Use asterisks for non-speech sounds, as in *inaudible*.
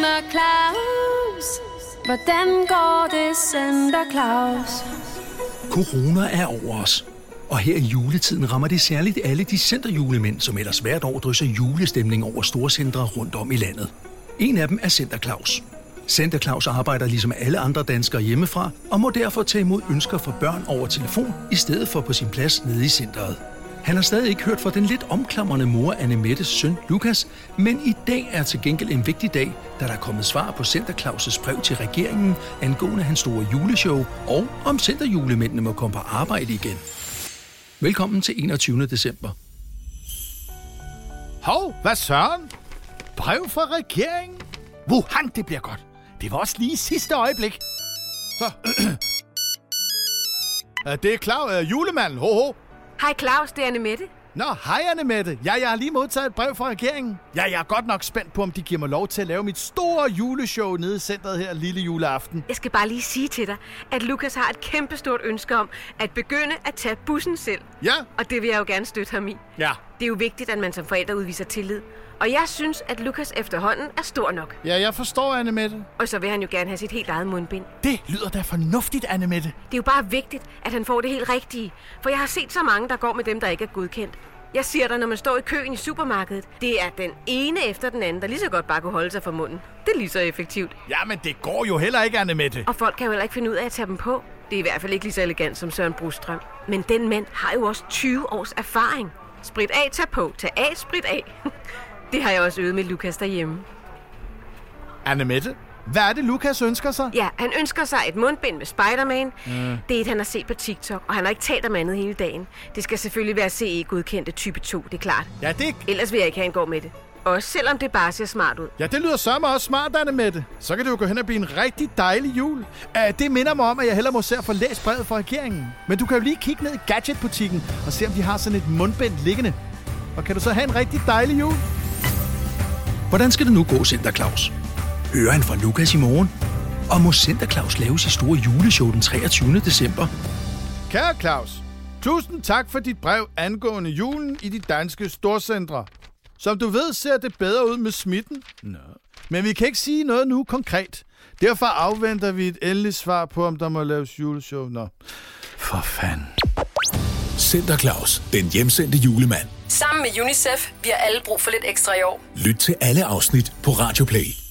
Santa Claus? Hvordan går det, Santa Claus? Corona er over os. Og her i juletiden rammer det særligt alle de centerjulemænd, som ellers hvert år drysser julestemning over storcentre rundt om i landet. En af dem er Center Claus. Center Claus arbejder ligesom alle andre danskere hjemmefra, og må derfor tage imod ønsker fra børn over telefon, i stedet for på sin plads nede i centret. Han har stadig ikke hørt fra den lidt omklamrende mor Anne Mettes søn Lukas, men i dag er til gengæld en vigtig dag, da der er kommet svar på Center Claus' brev til regeringen angående hans store juleshow, og om centerjulemændene må komme på arbejde igen. Velkommen til 21. december. Hov, hvad søren? Brev fra regeringen? Wuhan, det bliver godt. Det var også lige sidste øjeblik. Så. *clears throat* Det er klar, uh, julemanden. Ho, ho. Hej Claus, det er Anne Mette. Nå, hej Anne Mette. Ja, jeg har lige modtaget et brev fra regeringen. Ja, jeg er godt nok spændt på, om de giver mig lov til at lave mit store juleshow nede i centret her lille juleaften. Jeg skal bare lige sige til dig, at Lukas har et kæmpestort ønske om at begynde at tage bussen selv. Ja, Og det vil jeg jo gerne støtte ham i. ja. Det er jo vigtigt, at man som forældre udviser tillid. Og jeg synes, at Lukas efterhånden er stor nok. Ja, jeg forstår, Anne Mette. Og så vil han jo gerne have sit helt eget mundbind. Det lyder da fornuftigt, Anne Mette. Det er jo bare vigtigt, at han får det helt rigtige. For jeg har set så mange, der går med dem, der ikke er godkendt. Jeg siger dig, når man står i køen i supermarkedet, det er den ene efter den anden, der lige så godt bare kunne holde sig for munden. Det er lige så effektivt. Ja, men det går jo heller ikke, Anne Mette. Og folk kan jo heller ikke finde ud af at tage dem på. Det er i hvert fald ikke lige så elegant som Søren Brostrøm. Men den mand har jo også 20 års erfaring. Sprit af, tag på. Tag af, sprit af. *laughs* Det har jeg også øvet med Lukas derhjemme. Anne Mette, hvad er det, Lukas ønsker sig? Ja, han ønsker sig et mundbind med Spider-Man. Mm. Det er et, han har set på TikTok, og han har ikke talt om andet hele dagen. Det skal selvfølgelig være CE-godkendte type 2, det er klart. Ja, det, Ellers vil jeg ikke have, han går med det. Også selvom det bare ser smart ud. ja, det lyder sørme også smart, Anne Mette. Så kan det jo gå hen og blive en rigtig dejlig jul. Uh, det minder mig om, at jeg hellere må se at få læst brevet fra regeringen. Men du kan jo lige kigge ned i gadgetbutikken og se, om de har sådan et mundbind liggende. Og kan du så have en rigtig dejlig jul? Hvordan skal det nu gå, Center Claus? Hører han fra Lukas i morgen? Og må Center Claus lave sit store juleshow den 23. december? Kære Claus, tusind tak for dit brev angående julen i de danske storcentre. Som du ved, ser det bedre ud med smitten. Nå. Men vi kan ikke sige noget nu konkret. Derfor afventer vi et endeligt svar på, om der må laves juleshow. Nå, for fanden. Center Claus, den hjemsendte julemand. Sammen med UNICEF, vi har alle brug for lidt ekstra i år. Lyt til alle afsnit på Radio Play.